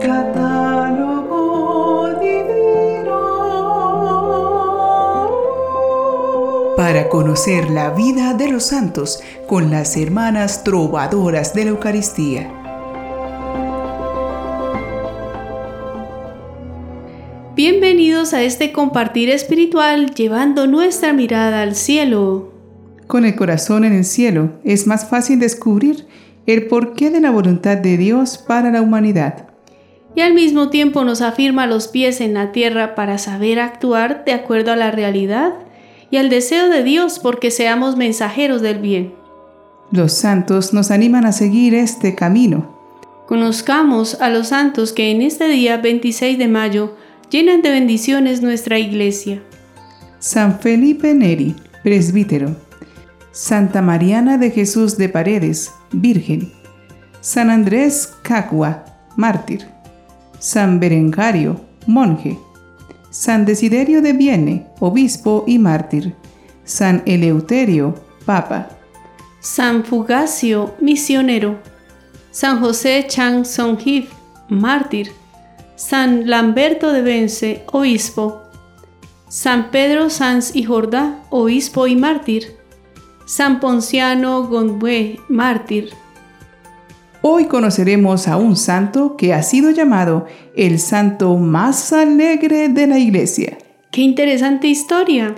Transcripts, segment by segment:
Catálogo divino. Para conocer la vida de los santos con las hermanas trovadoras de la Eucaristía. Bienvenidos a este compartir espiritual llevando nuestra mirada al cielo. Con el corazón en el cielo es más fácil descubrir el porqué de la voluntad de Dios para la humanidad. Y al mismo tiempo nos afirma los pies en la tierra para saber actuar de acuerdo a la realidad y al deseo de Dios porque seamos mensajeros del bien. Los santos nos animan a seguir este camino. Conozcamos a los santos que en este día 26 de mayo llenan de bendiciones nuestra iglesia. San Felipe Neri, presbítero. Santa Mariana de Jesús de Paredes, Virgen. San Andrés Cacua, mártir. San Berengario, monje. San Desiderio de Vienne, obispo y mártir. San Eleuterio, papa. San Fugacio, misionero. San José Chang Song-hif, mártir. San Lamberto de Vence, obispo. San Pedro Sanz y Jordá, obispo y mártir. San Ponciano Gondwe, mártir. Hoy conoceremos a un santo que ha sido llamado el santo más alegre de la iglesia. ¡Qué interesante historia!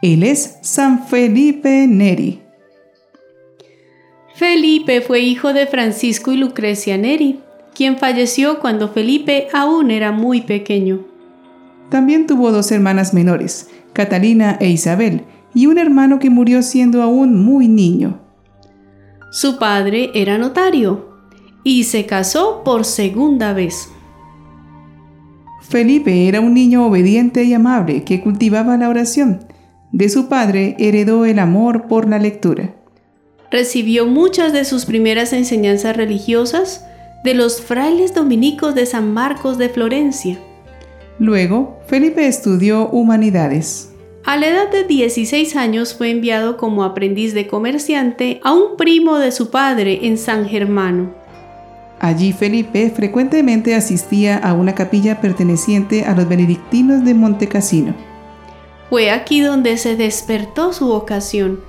Él es San Felipe Neri. Felipe fue hijo de Francisco y Lucrecia Neri quien falleció cuando Felipe aún era muy pequeño. También tuvo dos hermanas menores, Catalina e Isabel, y un hermano que murió siendo aún muy niño. Su padre era notario y se casó por segunda vez. Felipe era un niño obediente y amable que cultivaba la oración. De su padre heredó el amor por la lectura. Recibió muchas de sus primeras enseñanzas religiosas de los frailes dominicos de San Marcos de Florencia. Luego, Felipe estudió humanidades. A la edad de 16 años fue enviado como aprendiz de comerciante a un primo de su padre en San Germano. Allí Felipe frecuentemente asistía a una capilla perteneciente a los benedictinos de Montecassino. Fue aquí donde se despertó su vocación.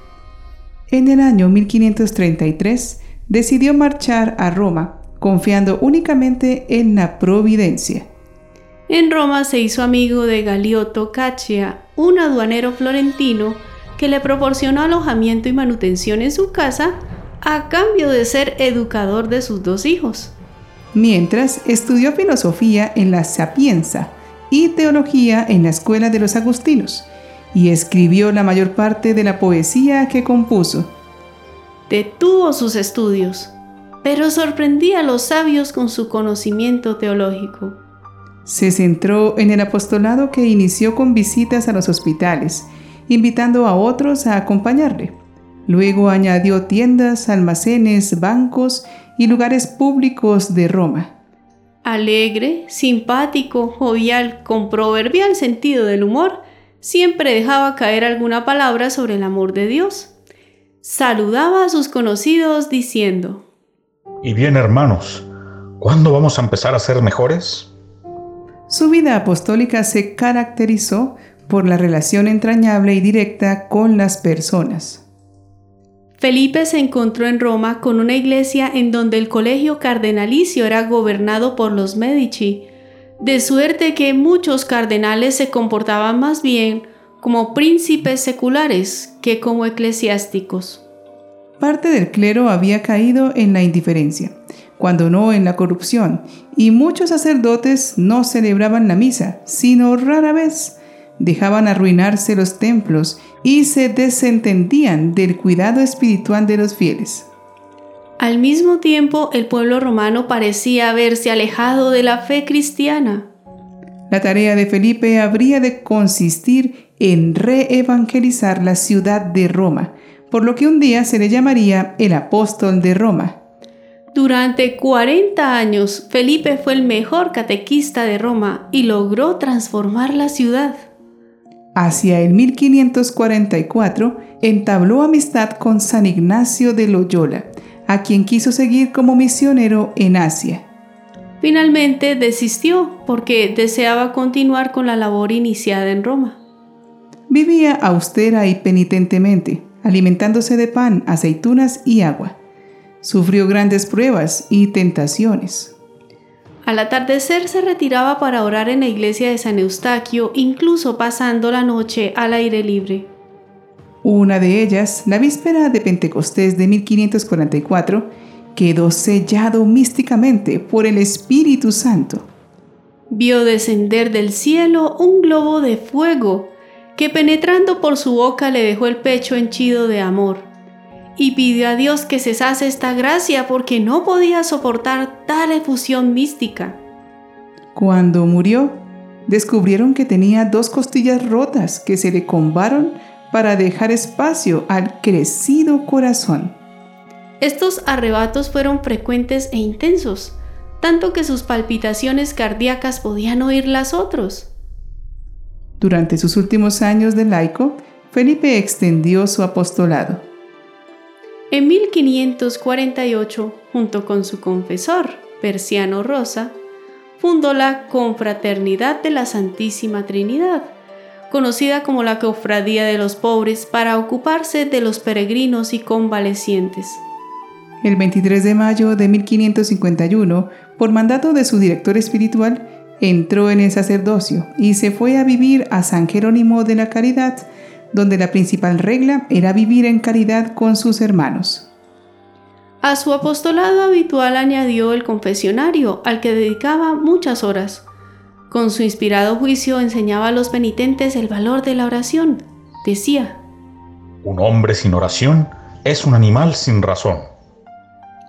En el año 1533 decidió marchar a Roma confiando únicamente en la providencia. En Roma se hizo amigo de Galiotto Caccia, un aduanero florentino que le proporcionó alojamiento y manutención en su casa a cambio de ser educador de sus dos hijos. Mientras estudió filosofía en la Sapienza y teología en la Escuela de los Agustinos y escribió la mayor parte de la poesía que compuso. Detuvo sus estudios, pero sorprendía a los sabios con su conocimiento teológico. Se centró en el apostolado que inició con visitas a los hospitales, invitando a otros a acompañarle. Luego añadió tiendas, almacenes, bancos y lugares públicos de Roma. Alegre, simpático, jovial, con proverbial sentido del humor, siempre dejaba caer alguna palabra sobre el amor de Dios. Saludaba a sus conocidos diciendo, y bien, hermanos, ¿cuándo vamos a empezar a ser mejores? Su vida apostólica se caracterizó por la relación entrañable y directa con las personas. Felipe se encontró en Roma con una iglesia en donde el colegio cardenalicio era gobernado por los Medici, de suerte que muchos cardenales se comportaban más bien como príncipes seculares que como eclesiásticos. Parte del clero había caído en la indiferencia, cuando no en la corrupción, y muchos sacerdotes no celebraban la misa, sino rara vez dejaban arruinarse los templos y se desentendían del cuidado espiritual de los fieles. Al mismo tiempo, el pueblo romano parecía haberse alejado de la fe cristiana. La tarea de Felipe habría de consistir en reevangelizar la ciudad de Roma, por lo que un día se le llamaría el apóstol de Roma. Durante 40 años, Felipe fue el mejor catequista de Roma y logró transformar la ciudad. Hacia el 1544 entabló amistad con San Ignacio de Loyola, a quien quiso seguir como misionero en Asia. Finalmente desistió porque deseaba continuar con la labor iniciada en Roma. Vivía austera y penitentemente, alimentándose de pan, aceitunas y agua. Sufrió grandes pruebas y tentaciones. Al atardecer se retiraba para orar en la iglesia de San Eustaquio, incluso pasando la noche al aire libre. Una de ellas, la víspera de Pentecostés de 1544, quedó sellado místicamente por el Espíritu Santo. Vio descender del cielo un globo de fuego que penetrando por su boca le dejó el pecho henchido de amor, y pidió a Dios que cesase esta gracia porque no podía soportar tal efusión mística. Cuando murió, descubrieron que tenía dos costillas rotas que se le combaron para dejar espacio al crecido corazón. Estos arrebatos fueron frecuentes e intensos, tanto que sus palpitaciones cardíacas podían oír las otros. Durante sus últimos años de laico, Felipe extendió su apostolado. En 1548, junto con su confesor, Persiano Rosa, fundó la Confraternidad de la Santísima Trinidad, conocida como la Cofradía de los Pobres para ocuparse de los peregrinos y convalecientes. El 23 de mayo de 1551, por mandato de su director espiritual, entró en el sacerdocio y se fue a vivir a San Jerónimo de la Caridad, donde la principal regla era vivir en caridad con sus hermanos. A su apostolado habitual añadió el confesionario, al que dedicaba muchas horas. Con su inspirado juicio enseñaba a los penitentes el valor de la oración. Decía, Un hombre sin oración es un animal sin razón.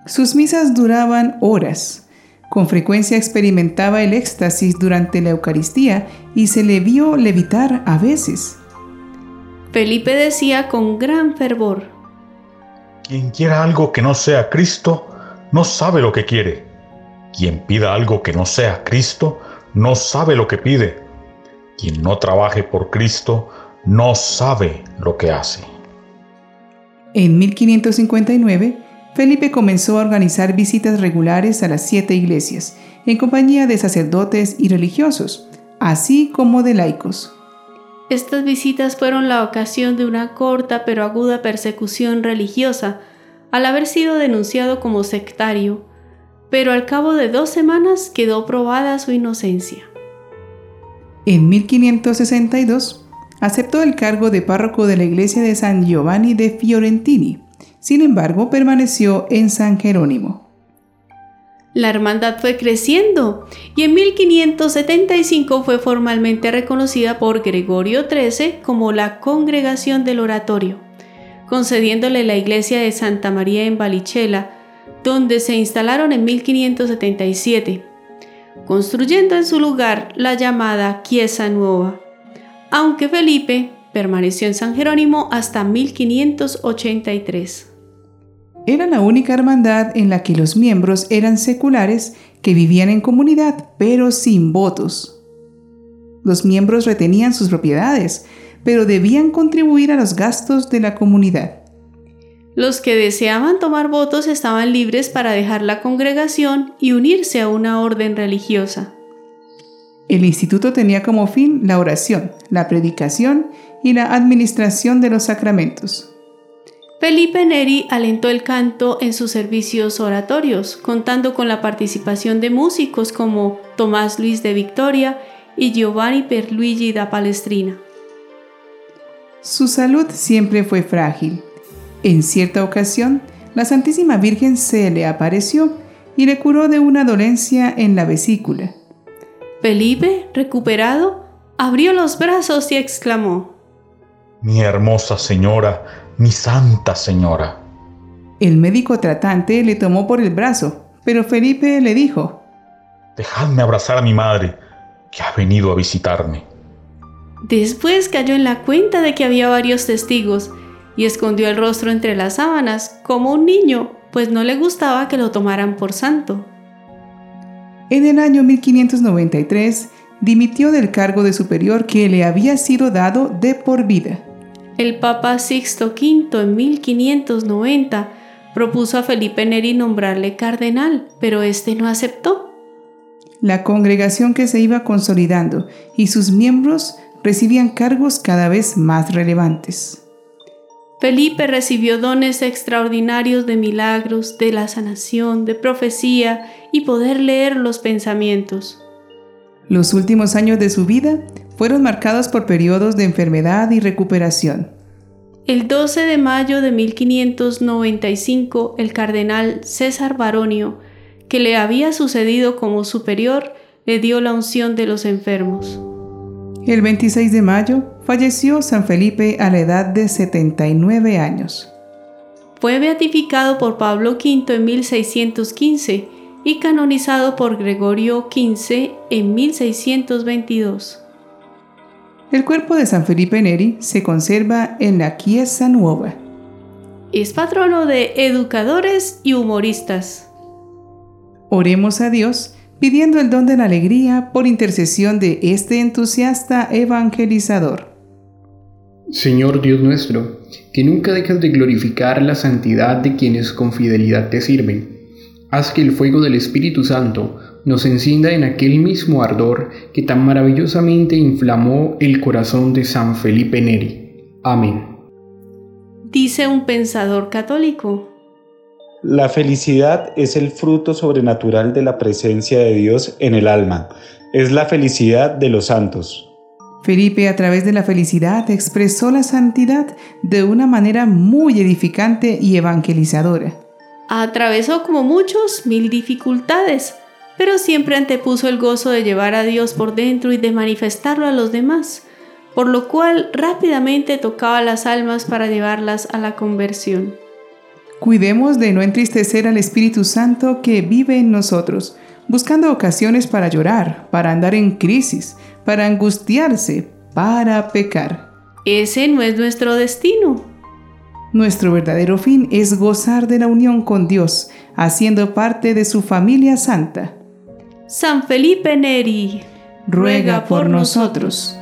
Sus misas duraban horas, con frecuencia experimentaba el éxtasis durante la Eucaristía y se le vio levitar a veces. Felipe decía con gran fervor, Quien quiera algo que no sea Cristo, no sabe lo que quiere. Quien pida algo que no sea Cristo, no sabe lo que pide. Quien no trabaje por Cristo, no sabe lo que hace. En 1559, Felipe comenzó a organizar visitas regulares a las siete iglesias, en compañía de sacerdotes y religiosos, así como de laicos. Estas visitas fueron la ocasión de una corta pero aguda persecución religiosa, al haber sido denunciado como sectario, pero al cabo de dos semanas quedó probada su inocencia. En 1562, aceptó el cargo de párroco de la iglesia de San Giovanni de Fiorentini, sin embargo, permaneció en San Jerónimo. La hermandad fue creciendo y en 1575 fue formalmente reconocida por Gregorio XIII como la Congregación del Oratorio, concediéndole la iglesia de Santa María en Balichela, donde se instalaron en 1577, construyendo en su lugar la llamada Chiesa Nueva, aunque Felipe permaneció en San Jerónimo hasta 1583 era la única hermandad en la que los miembros eran seculares que vivían en comunidad, pero sin votos. Los miembros retenían sus propiedades, pero debían contribuir a los gastos de la comunidad. Los que deseaban tomar votos estaban libres para dejar la congregación y unirse a una orden religiosa. El instituto tenía como fin la oración, la predicación y la administración de los sacramentos. Felipe Neri alentó el canto en sus servicios oratorios, contando con la participación de músicos como Tomás Luis de Victoria y Giovanni Perluigi da Palestrina. Su salud siempre fue frágil. En cierta ocasión, la Santísima Virgen se le apareció y le curó de una dolencia en la vesícula. Felipe, recuperado, abrió los brazos y exclamó, Mi hermosa señora, mi Santa Señora. El médico tratante le tomó por el brazo, pero Felipe le dijo, Dejadme abrazar a mi madre, que ha venido a visitarme. Después cayó en la cuenta de que había varios testigos y escondió el rostro entre las sábanas como un niño, pues no le gustaba que lo tomaran por santo. En el año 1593 dimitió del cargo de superior que le había sido dado de por vida. El Papa Sixto V en 1590 propuso a Felipe Neri nombrarle cardenal, pero este no aceptó. la congregación que se iba consolidando y sus miembros recibían cargos cada vez más relevantes. Felipe recibió dones extraordinarios de milagros, de la sanación, de profecía y poder leer los pensamientos. Los últimos años de su vida fueron marcados por periodos de enfermedad y recuperación. El 12 de mayo de 1595, el cardenal César Baronio, que le había sucedido como superior, le dio la unción de los enfermos. El 26 de mayo falleció San Felipe a la edad de 79 años. Fue beatificado por Pablo V en 1615 y canonizado por Gregorio XV en 1622. El cuerpo de San Felipe Neri se conserva en la Chiesa Nuova. Es patrono de educadores y humoristas. Oremos a Dios pidiendo el don de la alegría por intercesión de este entusiasta evangelizador. Señor Dios nuestro, que nunca dejas de glorificar la santidad de quienes con fidelidad te sirven. Haz que el fuego del Espíritu Santo nos encienda en aquel mismo ardor que tan maravillosamente inflamó el corazón de San Felipe Neri. Amén. Dice un pensador católico. La felicidad es el fruto sobrenatural de la presencia de Dios en el alma. Es la felicidad de los santos. Felipe a través de la felicidad expresó la santidad de una manera muy edificante y evangelizadora. Atravesó como muchos mil dificultades, pero siempre antepuso el gozo de llevar a Dios por dentro y de manifestarlo a los demás, por lo cual rápidamente tocaba las almas para llevarlas a la conversión. Cuidemos de no entristecer al Espíritu Santo que vive en nosotros, buscando ocasiones para llorar, para andar en crisis, para angustiarse, para pecar. Ese no es nuestro destino. Nuestro verdadero fin es gozar de la unión con Dios, haciendo parte de su familia santa. San Felipe Neri, ruega por nosotros.